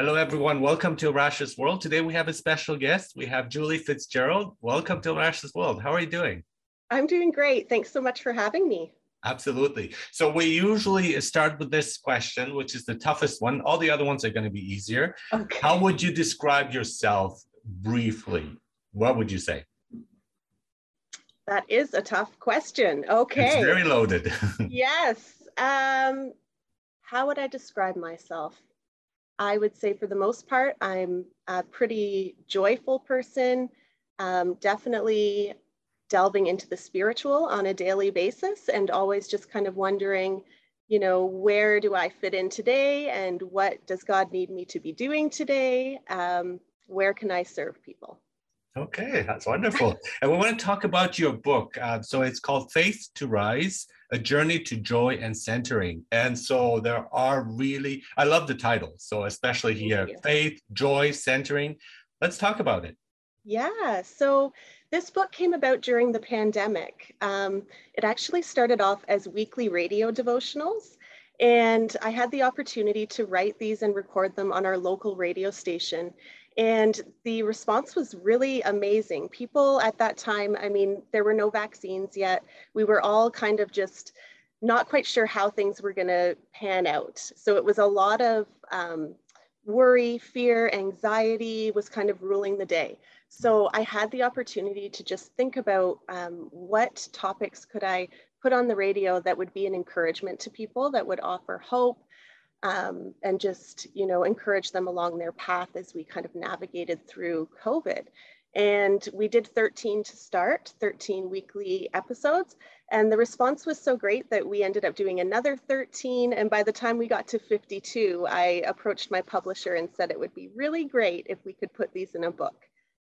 Hello, everyone. Welcome to Arash's World. Today we have a special guest. We have Julie Fitzgerald. Welcome to Arash's World. How are you doing? I'm doing great. Thanks so much for having me. Absolutely. So we usually start with this question, which is the toughest one. All the other ones are going to be easier. Okay. How would you describe yourself briefly? What would you say? That is a tough question. Okay. It's very loaded. yes. Um, how would I describe myself? I would say, for the most part, I'm a pretty joyful person. Um, definitely delving into the spiritual on a daily basis and always just kind of wondering, you know, where do I fit in today and what does God need me to be doing today? Um, where can I serve people? Okay, that's wonderful. and we want to talk about your book. Uh, so it's called Faith to Rise A Journey to Joy and Centering. And so there are really, I love the title. So, especially here, Faith, Joy, Centering. Let's talk about it. Yeah. So, this book came about during the pandemic. Um, it actually started off as weekly radio devotionals. And I had the opportunity to write these and record them on our local radio station. And the response was really amazing. People at that time, I mean, there were no vaccines yet. We were all kind of just not quite sure how things were going to pan out. So it was a lot of um, worry, fear, anxiety was kind of ruling the day. So I had the opportunity to just think about um, what topics could I put on the radio that would be an encouragement to people, that would offer hope, um, and just you know encourage them along their path as we kind of navigated through COVID. And we did 13 to start, 13 weekly episodes. And the response was so great that we ended up doing another 13. And by the time we got to 52, I approached my publisher and said it would be really great if we could put these in a book.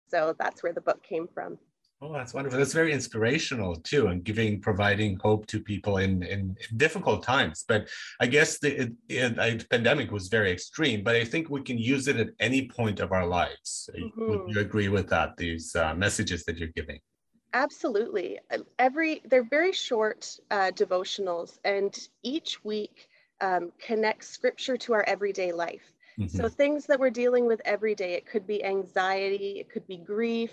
So that's where the book came from. Oh, that's wonderful. That's very inspirational too, and giving, providing hope to people in, in difficult times. But I guess the, it, it, the pandemic was very extreme, but I think we can use it at any point of our lives. Mm-hmm. Would you agree with that? These uh, messages that you're giving? Absolutely. Every they're very short uh, devotionals, and each week um, connects scripture to our everyday life. Mm-hmm. So things that we're dealing with every day, it could be anxiety, it could be grief,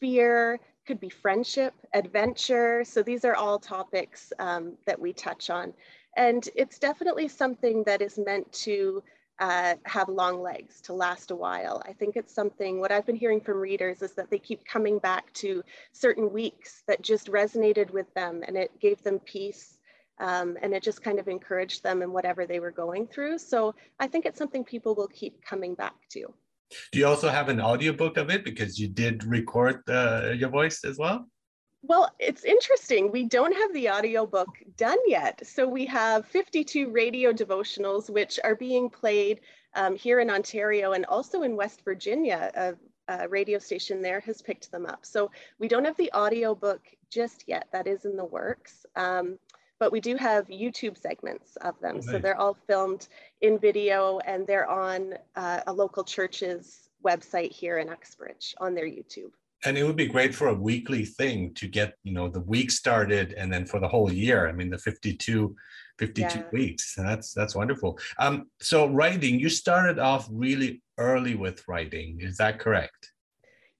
fear, could be friendship, adventure. So these are all topics um, that we touch on. And it's definitely something that is meant to uh, have long legs, to last a while. I think it's something, what I've been hearing from readers is that they keep coming back to certain weeks that just resonated with them and it gave them peace um, and it just kind of encouraged them in whatever they were going through. So I think it's something people will keep coming back to. Do you also have an audiobook of it because you did record uh, your voice as well? Well, it's interesting. We don't have the audiobook done yet. So we have 52 radio devotionals, which are being played um, here in Ontario and also in West Virginia. A, a, radio station there has picked them up. So we don't have the audiobook just yet. That is in the works. Um, but we do have YouTube segments of them. Oh, nice. So they're all filmed in video and they're on uh, a local church's website here in Uxbridge on their YouTube. And it would be great for a weekly thing to get, you know, the week started and then for the whole year. I mean, the 52, 52 yeah. weeks. That's that's wonderful. Um, so writing, you started off really early with writing. Is that correct?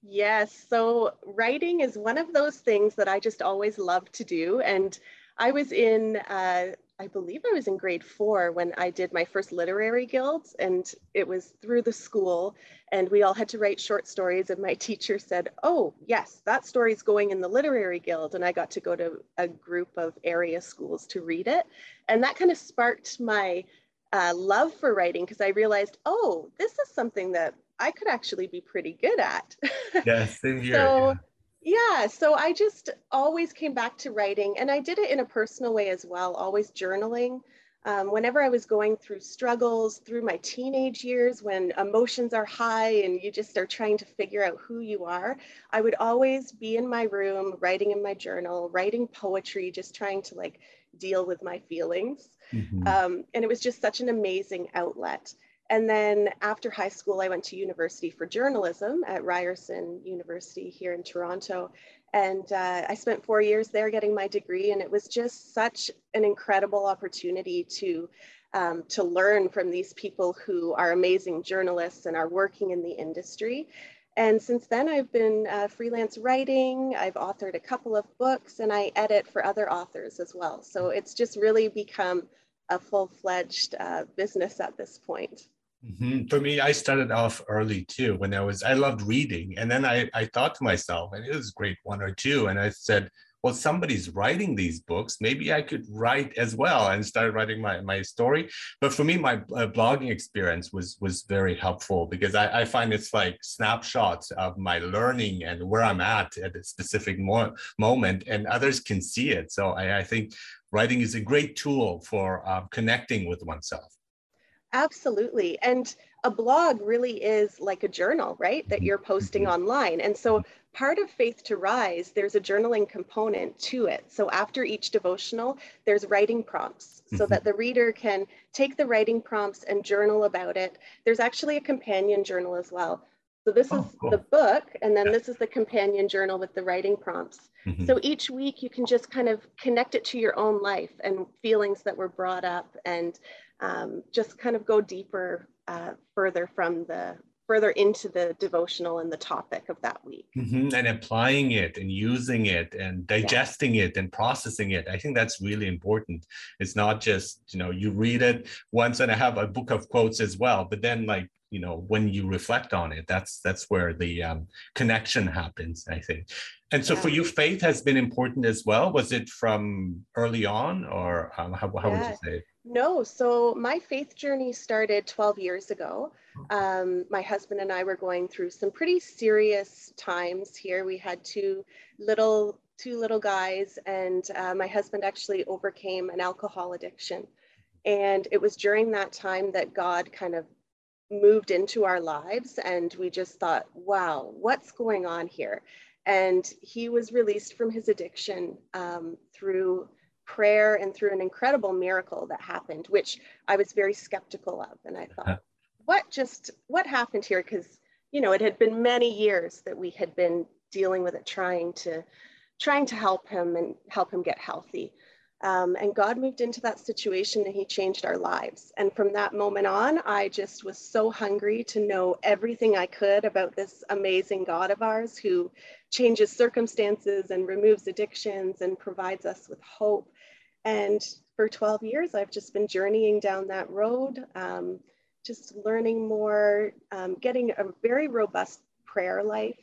Yes. So writing is one of those things that I just always love to do. And I was in, uh, I believe I was in grade four when I did my first literary guilds, and it was through the school, and we all had to write short stories. And my teacher said, "Oh, yes, that story's going in the literary guild," and I got to go to a group of area schools to read it, and that kind of sparked my uh, love for writing because I realized, oh, this is something that I could actually be pretty good at. Yes, same here. so, yeah yeah, so I just always came back to writing and I did it in a personal way as well, always journaling. Um, whenever I was going through struggles through my teenage years when emotions are high and you just are trying to figure out who you are, I would always be in my room writing in my journal, writing poetry, just trying to like deal with my feelings. Mm-hmm. Um, and it was just such an amazing outlet. And then after high school, I went to university for journalism at Ryerson University here in Toronto. And uh, I spent four years there getting my degree, and it was just such an incredible opportunity to um, to learn from these people who are amazing journalists and are working in the industry. And since then, I've been uh, freelance writing, I've authored a couple of books, and I edit for other authors as well. So it's just really become a full fledged uh, business at this point. Mm-hmm. For me, I started off early too. When I was, I loved reading, and then I, I thought to myself, and it was great one or two, and I said, well, somebody's writing these books. Maybe I could write as well and started writing my, my story. But for me, my uh, blogging experience was was very helpful because I, I find it's like snapshots of my learning and where I'm at at a specific mo- moment, and others can see it. So I, I think writing is a great tool for uh, connecting with oneself. Absolutely. And a blog really is like a journal, right? That you're posting mm-hmm. online. And so part of Faith to Rise, there's a journaling component to it. So after each devotional, there's writing prompts so mm-hmm. that the reader can take the writing prompts and journal about it. There's actually a companion journal as well. So this oh, is cool. the book, and then this is the companion journal with the writing prompts. Mm-hmm. So each week you can just kind of connect it to your own life and feelings that were brought up and um, just kind of go deeper uh, further from the further into the devotional and the topic of that week. Mm-hmm. And applying it and using it and digesting yeah. it and processing it. I think that's really important. It's not just, you know, you read it once and I have a book of quotes as well, but then like, you know, when you reflect on it, that's that's where the um, connection happens, I think. And so yeah. for you, faith has been important as well. Was it from early on or um, how, how yeah. would you say? No, so my faith journey started 12 years ago. Um, my husband and I were going through some pretty serious times here. We had two little two little guys, and uh, my husband actually overcame an alcohol addiction. And it was during that time that God kind of moved into our lives, and we just thought, wow, what's going on here? And he was released from his addiction um, through prayer and through an incredible miracle that happened, which I was very skeptical of. And I thought, what just, what happened here? Because, you know, it had been many years that we had been dealing with it, trying to, trying to help him and help him get healthy. Um, and God moved into that situation and He changed our lives. And from that moment on, I just was so hungry to know everything I could about this amazing God of ours who changes circumstances and removes addictions and provides us with hope. And for 12 years, I've just been journeying down that road, um, just learning more, um, getting a very robust prayer life,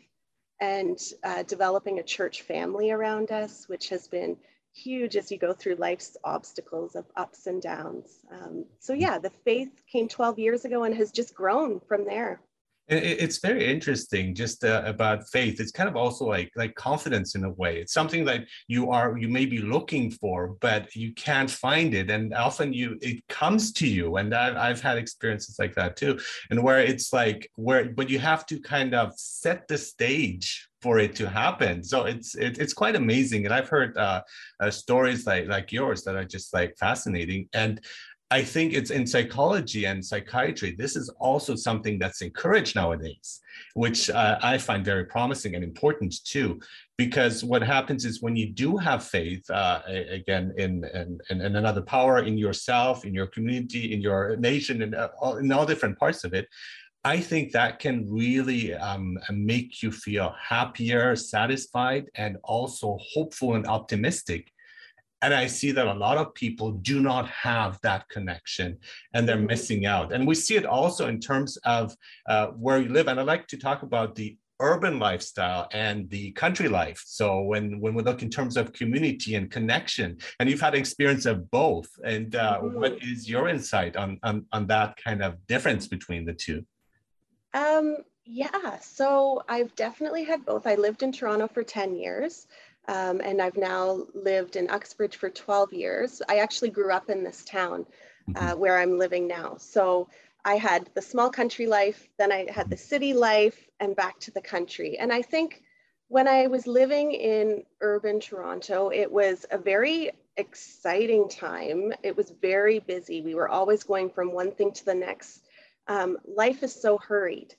and uh, developing a church family around us, which has been huge as you go through life's obstacles of ups and downs. Um, so yeah, the faith came 12 years ago and has just grown from there. It's very interesting just uh, about faith. It's kind of also like like confidence in a way. It's something that you are you may be looking for, but you can't find it, and often you it comes to you. And I've, I've had experiences like that too, and where it's like where but you have to kind of set the stage for it to happen. So it's it, it's quite amazing, and I've heard uh, uh, stories like like yours that are just like fascinating. And I think it's in psychology and psychiatry. This is also something that's encouraged nowadays, which uh, I find very promising and important too. Because what happens is when you do have faith, uh, again, in, in, in another power, in yourself, in your community, in your nation, in, uh, in all different parts of it, I think that can really um, make you feel happier, satisfied, and also hopeful and optimistic. And I see that a lot of people do not have that connection and they're mm-hmm. missing out. And we see it also in terms of uh, where you live. And I'd like to talk about the urban lifestyle and the country life. So when, when we look in terms of community and connection, and you've had experience of both, and uh, mm-hmm. what is your insight on, on, on that kind of difference between the two? Um, yeah, so I've definitely had both. I lived in Toronto for 10 years. Um, and I've now lived in Uxbridge for 12 years. I actually grew up in this town uh, mm-hmm. where I'm living now. So I had the small country life, then I had the city life, and back to the country. And I think when I was living in urban Toronto, it was a very exciting time. It was very busy. We were always going from one thing to the next um, life is so hurried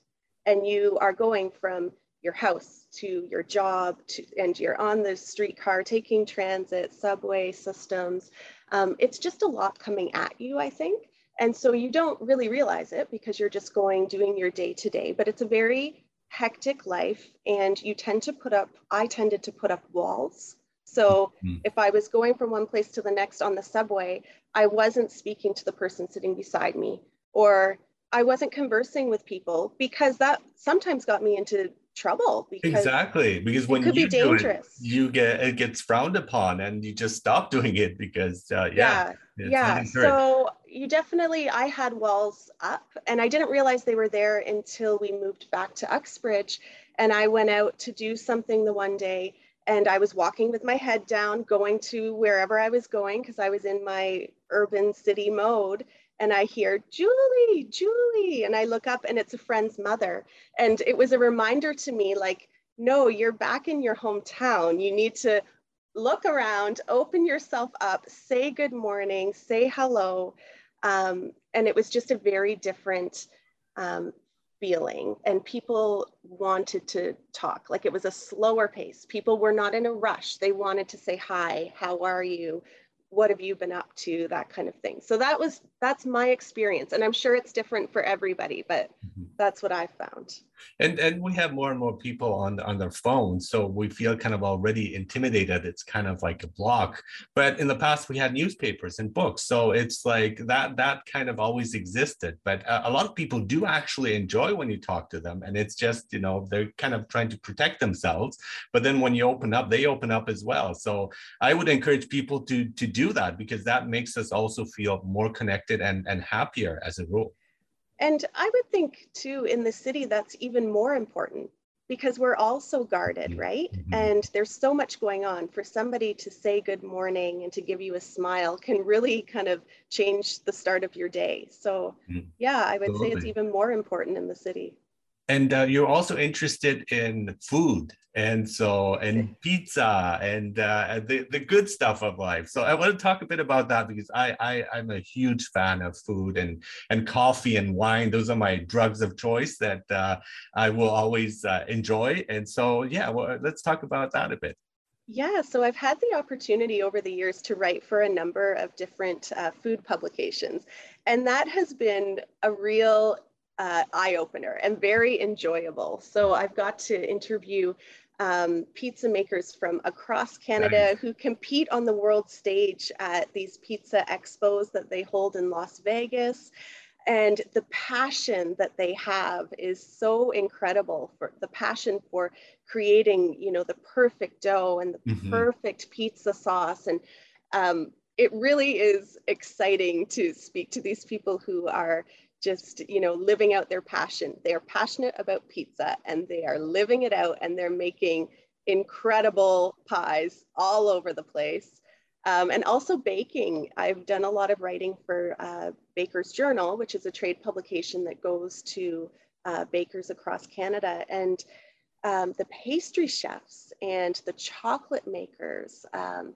and you are going from your house to your job to, and you're on the streetcar taking transit subway systems um, it's just a lot coming at you i think And so you don't really realize it because you're just going doing your day to day, but it's a very hectic life and you tend to put up I tended to put up walls. So mm-hmm. if I was going from one place to the next on the subway, I wasn't speaking to the person sitting beside me or I wasn't conversing with people because that sometimes got me into trouble because exactly because when could you be dangerous it, you get it gets frowned upon and you just stop doing it because uh, yeah yeah, yeah. so you definitely i had walls up and i didn't realize they were there until we moved back to uxbridge and i went out to do something the one day and i was walking with my head down going to wherever i was going because i was in my urban city mode and I hear, Julie, Julie. And I look up and it's a friend's mother. And it was a reminder to me like, no, you're back in your hometown. You need to look around, open yourself up, say good morning, say hello. Um, and it was just a very different um, feeling. And people wanted to talk. Like it was a slower pace. People were not in a rush. They wanted to say, hi, how are you? what have you been up to that kind of thing so that was that's my experience and i'm sure it's different for everybody but mm-hmm. that's what i found. And and we have more and more people on on their phones so we feel kind of already intimidated. It's kind of like a block. But in the past we had newspapers and books so it's like that that kind of always existed. But a, a lot of people do actually enjoy when you talk to them and it's just you know they're kind of trying to protect themselves. But then when you open up they open up as well. So i would encourage people to to do that because that makes us also feel more connected and and happier as a rule and I would think too in the city that's even more important because we're all so guarded, mm-hmm. right? Mm-hmm. And there's so much going on. For somebody to say good morning and to give you a smile can really kind of change the start of your day. So, mm-hmm. yeah, I would Absolutely. say it's even more important in the city and uh, you're also interested in food and so and pizza and uh, the, the good stuff of life. So i want to talk a bit about that because I, I i'm a huge fan of food and and coffee and wine. Those are my drugs of choice that uh, i will always uh, enjoy. And so yeah well, let's talk about that a bit. Yeah, so I've had the opportunity over the years to write for a number of different uh, food publications, and that has been a real uh, eye opener and very enjoyable. So I've got to interview um, pizza makers from across Canada nice. who compete on the world stage at these pizza expos that they hold in Las Vegas. And the passion that they have is so incredible for the passion for creating, you know, the perfect dough and the mm-hmm. perfect pizza sauce. And um, it really is exciting to speak to these people who are just you know living out their passion. They are passionate about pizza and they are living it out and they're making incredible pies all over the place. Um, and also baking. I've done a lot of writing for uh, baker's journal which is a trade publication that goes to uh, bakers across canada. And um, the pastry chefs and the chocolate makers um,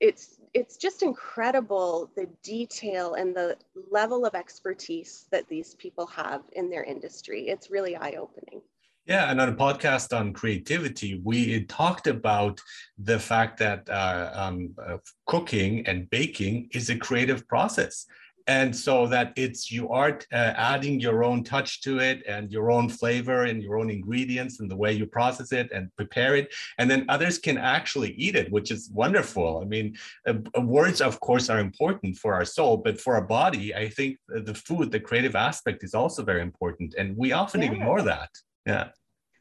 it's it's just incredible the detail and the level of expertise that these people have in their industry. It's really eye opening. Yeah, and on a podcast on creativity, we talked about the fact that uh, um, uh, cooking and baking is a creative process and so that it's you are uh, adding your own touch to it and your own flavor and your own ingredients and the way you process it and prepare it. And then others can actually eat it which is wonderful. I mean uh, uh words of course are important for our soul but for our body i think the food the creative aspect is also very important. And we often yeah. ignore that. Yeah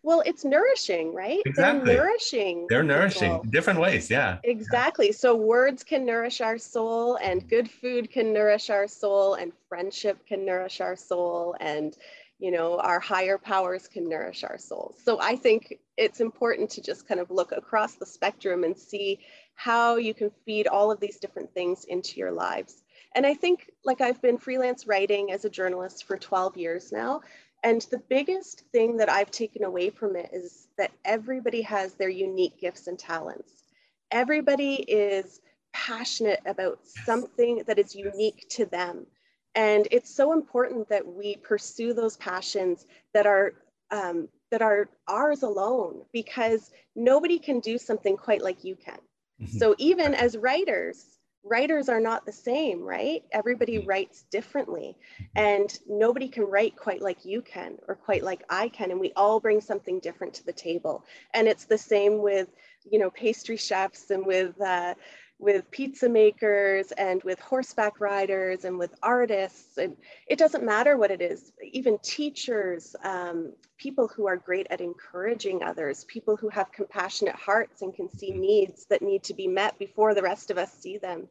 well, it's nourishing, right? Exactly. They're nourishing. They're nourishing different ways. Yeah. Exactly. So words can nourish our soul, and good food can nourish our soul, and friendship can nourish our soul, and you know our higher powers can nourish our souls. So I think it's important to just kind of look across the spectrum and see how you can feed all of these different things into your lives. And I think, like I've been freelance writing as a journalist for 12 years now, and the biggest thing that I've taken away from it is that everybody has their unique gifts and talents. Everybody is passionate about something that is unique to them. And it's so important that we pursue those passions that are um, that are ours alone because nobody can do something quite like you can. Mm-hmm. So even as writers, writers are not the same, right? Everybody Mm-hmm. writes differently, and nobody can write quite like you can or quite like I can, and we all bring something different to the table. And it's the same with, you know, pastry chefs and with uh, with pizza makers and with horseback riders and with artists. And it doesn't matter what it is, even teachers, um, people who are great at encouraging others, people who have compassionate hearts and can see needs that need to be met before the rest of us see them.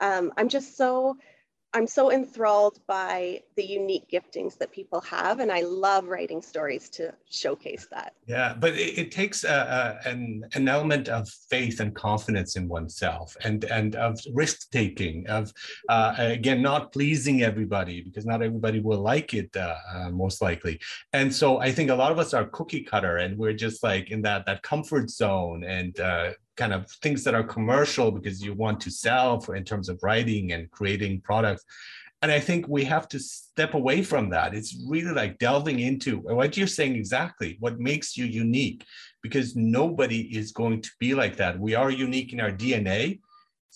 Um, I'm just so I'm so enthralled by the unique giftings that people have, and I love writing stories to showcase that. Yeah, but it, it takes a, a, an an element of faith and confidence in oneself, and and of risk taking, of uh, again not pleasing everybody because not everybody will like it uh, uh, most likely. And so I think a lot of us are cookie cutter, and we're just like in that that comfort zone and. Kind of things that are commercial because you want to sell for in terms of writing and creating products. And i think we have to step away from that. It's really like delving into what you're saying exactly what makes you unique because nobody is going to be like that. We are unique in our dna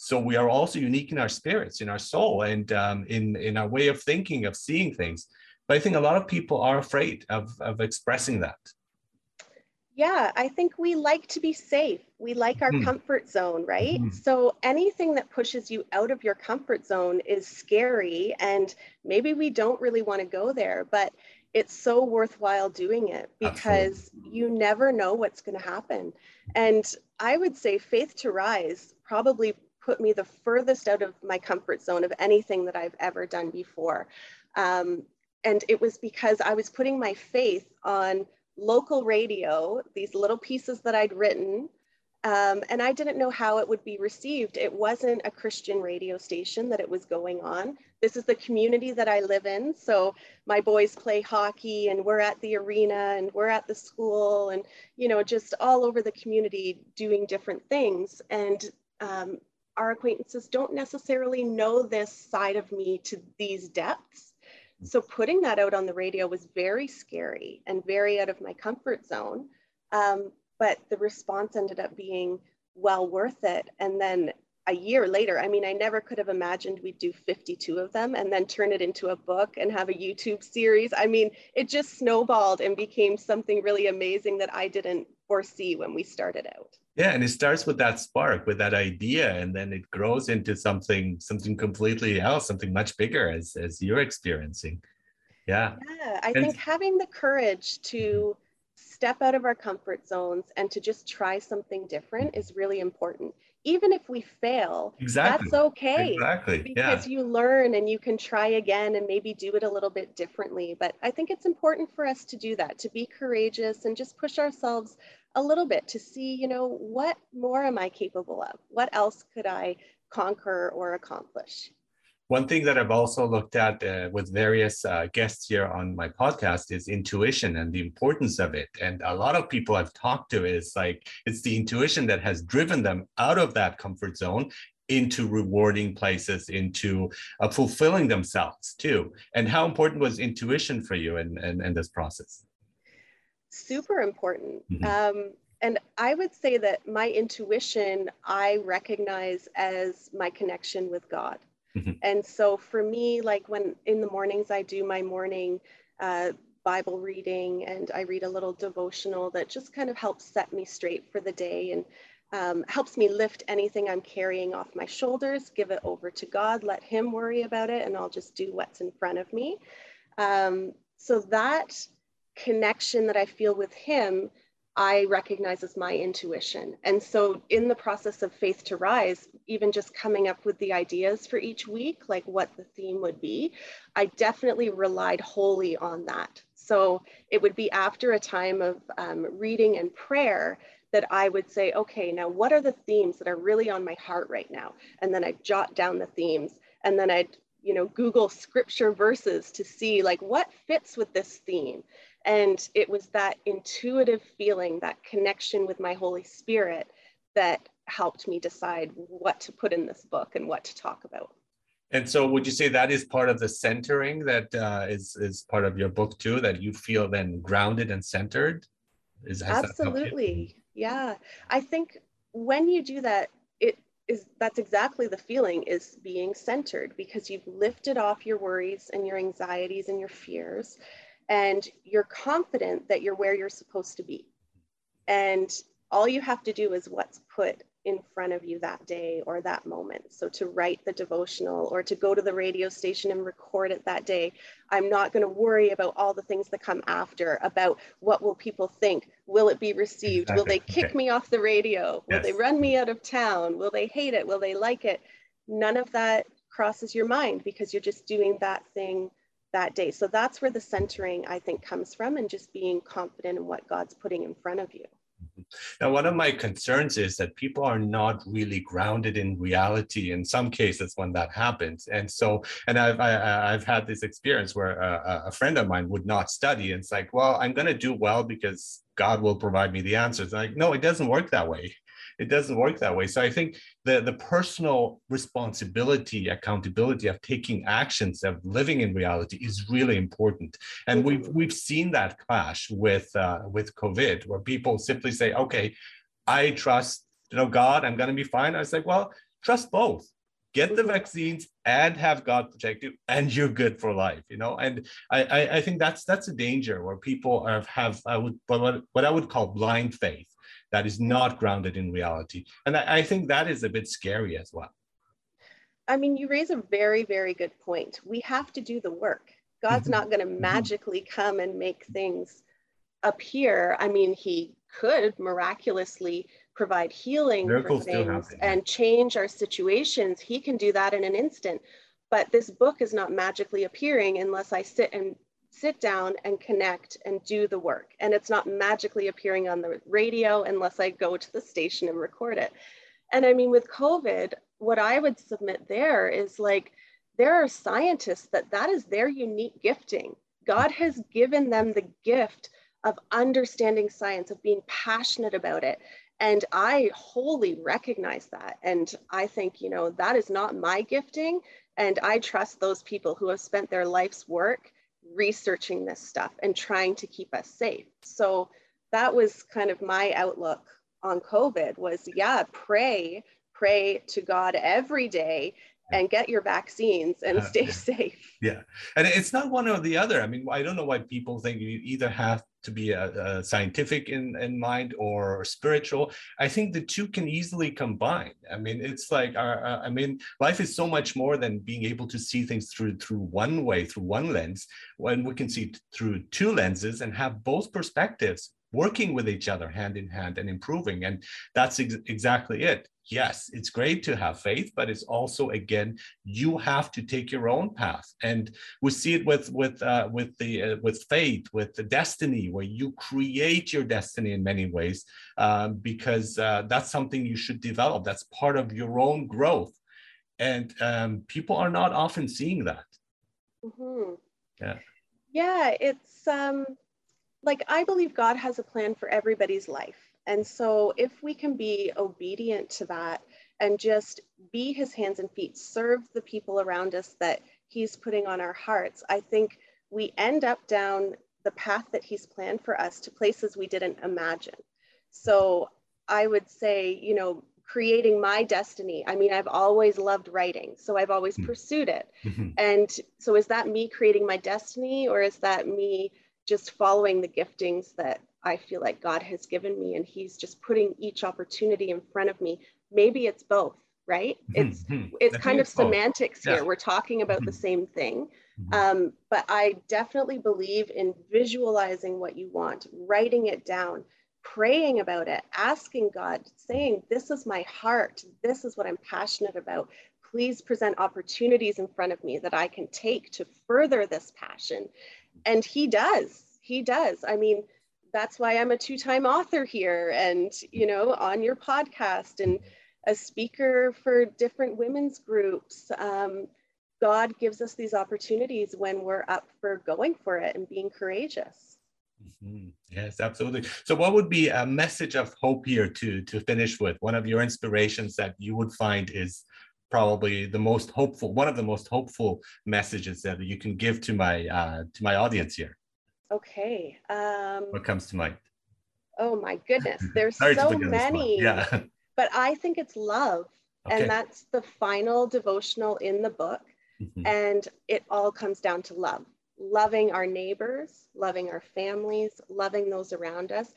so we are also unique in our spirits in our soul and um, in in our way of thinking of seeing things. But i think a lot of people are afraid of of expressing that yeah, I think we like to be safe. We like our Mhm. comfort zone, right? Mhm. So anything that pushes you out of your comfort zone is scary. And maybe we don't really want to go there, but it's so worthwhile doing it because you never know what's going to happen. And I would say Faith to Rise probably put me the furthest out of my comfort zone of anything that I've ever done before. Um, and it was because I was putting my faith on local radio, these little pieces that I'd written, um, and I didn't know how it would be received. It wasn't a Christian radio station that it was going on. This is the community that I live in. So my boys play hockey and we're at the arena and we're at the school and, you know, just all over the community doing different things. And um, our acquaintances don't necessarily know this side of me to these depths. So putting that out on the radio was very scary and very out of my comfort zone. Um, but the response ended up being well worth it. And then a year later, I mean, I never could have imagined we'd do 52 of them and then turn it into a book and have a YouTube series. I mean, it just snowballed and became something really amazing that I didn't foresee when we started out. Yeah, and it starts with that spark, with that idea, and then it grows into something something completely else, something much bigger as as you're experiencing. Yeah. Yeah, I And- think having the courage to mm-hmm. step out of our comfort zones and to just try something different is really important. Even if we fail, Exactly. that's okay. Exactly. Yeah. because you learn and you can try again and maybe do it a little bit differently. But I think it's important for us to do that, to be courageous and just push ourselves a little bit to see, you know, what more am I capable of? What else could I conquer or accomplish? One thing that I've also looked at uh, with various uh, guests here on my podcast is intuition and the importance of it. And a lot of people I've talked to is like it's the intuition that has driven them out of that comfort zone into rewarding places, into uh, fulfilling themselves too. And how important was intuition for you in, in, in this process? Super important. Mhm. Um, and I would say that my intuition, I recognize as my connection with God. Mhm. And so for me, like when in the mornings I do my morning uh, Bible reading and I read a little devotional that just kind of helps set me straight for the day and um, helps me lift anything I'm carrying off my shoulders, give it over to God, let Him worry about it, and I'll just do what's in front of me. Um, so that connection that I feel with Him, I recognize as my intuition. And so, in the process of Faith to Rise, even just coming up with the ideas for each week, like what the theme would be, I definitely relied wholly on that. So, it would be after a time of um, reading and prayer that I would say, okay, now what are the themes that are really on my heart right now? And then I'd jot down the themes and then I'd you know google scripture verses to see like what fits with this theme and it was that intuitive feeling that connection with my holy spirit that helped me decide what to put in this book and what to talk about And so, would you say that is part of the centering that uh, is is part of your book too? That you feel then grounded and centered? Is has that helped you? absolutely yeah i think when you do that is that's exactly the feeling is being centered because you've lifted off your worries and your anxieties and your fears and you're confident that you're where you're supposed to be. And all you have to do is what's put in front of you that day or that moment. So to write the devotional or to go to the radio station and record it that day, I'm not going to worry about all the things that come after about what will people think? Will it be received? Will they kick me off the radio? Will they run me out of town? Will they hate it? Will they like it? None of that crosses your mind because you're just doing that thing that day. So that's where the centering I think comes from and just being confident in what God's putting in front of you. Now, one of my concerns is that people are not really grounded in reality in some cases when that happens. And so, and I've, I, have i have had this experience where a, a, friend of mine would not study. And it's like, well, I'm going to do well because God will provide me the answers. like, no, it doesn't work that way it doesn't work that way. So I think the, the personal responsibility, accountability of taking actions, of living in reality is really important. And we've we've seen that clash with uh, with COVID, where people simply say, okay, I trust you know God, I'm gonna be fine. I was like, well, trust both get the vaccines and have God protect you, and you're good for life. You know, and I I, I think that's that's a danger where people have have I would what what I would call blind faith, that is not grounded in reality. And I, I think that is a bit scary as well. I mean, you raise a very, very good point. We have to do the work. God's mm-hmm. not going to mm-hmm. magically come and make things appear. I mean, He could miraculously provide healing Miracles for things and change our situations. He can do that in an instant. But this book is not magically appearing unless I sit and sit down and connect and do the work. And it's not magically appearing on the radio unless I go to the station and record it. And I mean, with COVID, what I would submit there is like, there are scientists that that is their unique gifting. God has given them the gift of understanding science, of being passionate about it. And I wholly recognize that. And I think, you know, that is not my gifting. And I trust those people who have spent their life's work researching this stuff and trying to keep us safe. So that was kind of my outlook on COVID was yeah, pray, pray to God every day and get your vaccines and stay uh, safe. Yeah. And it's not one or the other. I mean, I don't know why people think you either have to be a, a, scientific in, in mind or spiritual. I think the two can easily combine. I mean, it's like, our, uh, I mean, life is so much more than being able to see things through through one way, through one lens, when we can see through two lenses and have both perspectives working with each other hand in hand and improving. And that's ex- exactly it yes, it's great to have faith, but it's also again you have to take your own path, and we see it with with uh, with the uh, with faith, with the destiny, where you create your destiny in many ways, um, because uh, that's something you should develop. That's part of your own growth, and um, people are not often seeing that. Mm-hmm. Yeah. Yeah, it's um, like I believe God has a plan for everybody's life and so, if we can be obedient to that and just be his hands and feet, serve the people around us that he's putting on our hearts, I think we end up down the path that he's planned for us to places we didn't imagine. So, I would say, you know, creating my destiny. I mean, I've always loved writing, so I've always mm-hmm. pursued it. Mm-hmm. And so, is that me creating my destiny, or is that me just following the giftings that I feel like God has given me, and He's just putting each opportunity in front of me. Maybe it's both, right? Mm-hmm. It's mm-hmm. it's kind of it's semantics yeah. here. We're talking about mm-hmm. the same thing, mm-hmm. um, but I definitely believe in visualizing what you want, writing it down, praying about it, asking God, saying, "This is my heart. This is what I'm passionate about." Please present opportunities in front of me that I can take to further this passion. And he does. He does. I mean, that's why I'm a two-time author here and you know on your podcast and a speaker for different women's groups. Um, God gives us these opportunities when we're up for going for it and being courageous. Mm-hmm. Yes, absolutely. So, what would be a message of hope here to to finish with? One of your inspirations that you would find is probably the most hopeful, one of the most hopeful messages that you can give to my uh, to my audience here. Okay. Um, what comes to mind? Oh my goodness, there's so many. Yeah. But I think it's love. Okay. And that's the final devotional in the book. Mm-hmm. And it all comes down to love loving our neighbors, loving our families, loving those around us.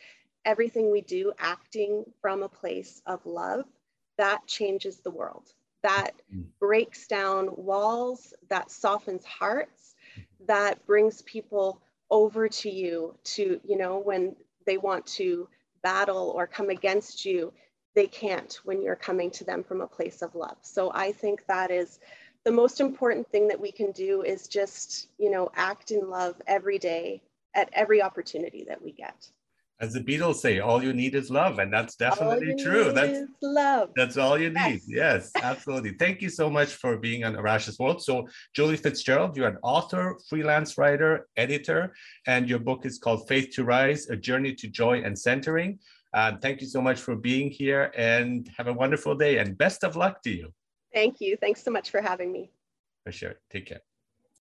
Everything we do, acting from a place of love, that changes the world. That mm-hmm. breaks down walls, that softens hearts, mm-hmm. that brings people over to you to, you know, when they want to battle or come against you, they can't when you're coming to them from a place of love. So I think that is the most important thing that we can do is just, you know, act in love every day at every opportunity that we get. As the Beatles say, all you need is love, and that's definitely true. That's love. That's all you need. Yes, yes absolutely. Thank you so much for being on Arash's World. So, Julie Fitzgerald, you're an author, freelance writer, editor, and your book is called Faith to Rise: A Journey to Joy and Centering. Uh, thank you so much for being here and have a wonderful day and best of luck to you. Thank you. Thanks so much for having me. For sure. Take care.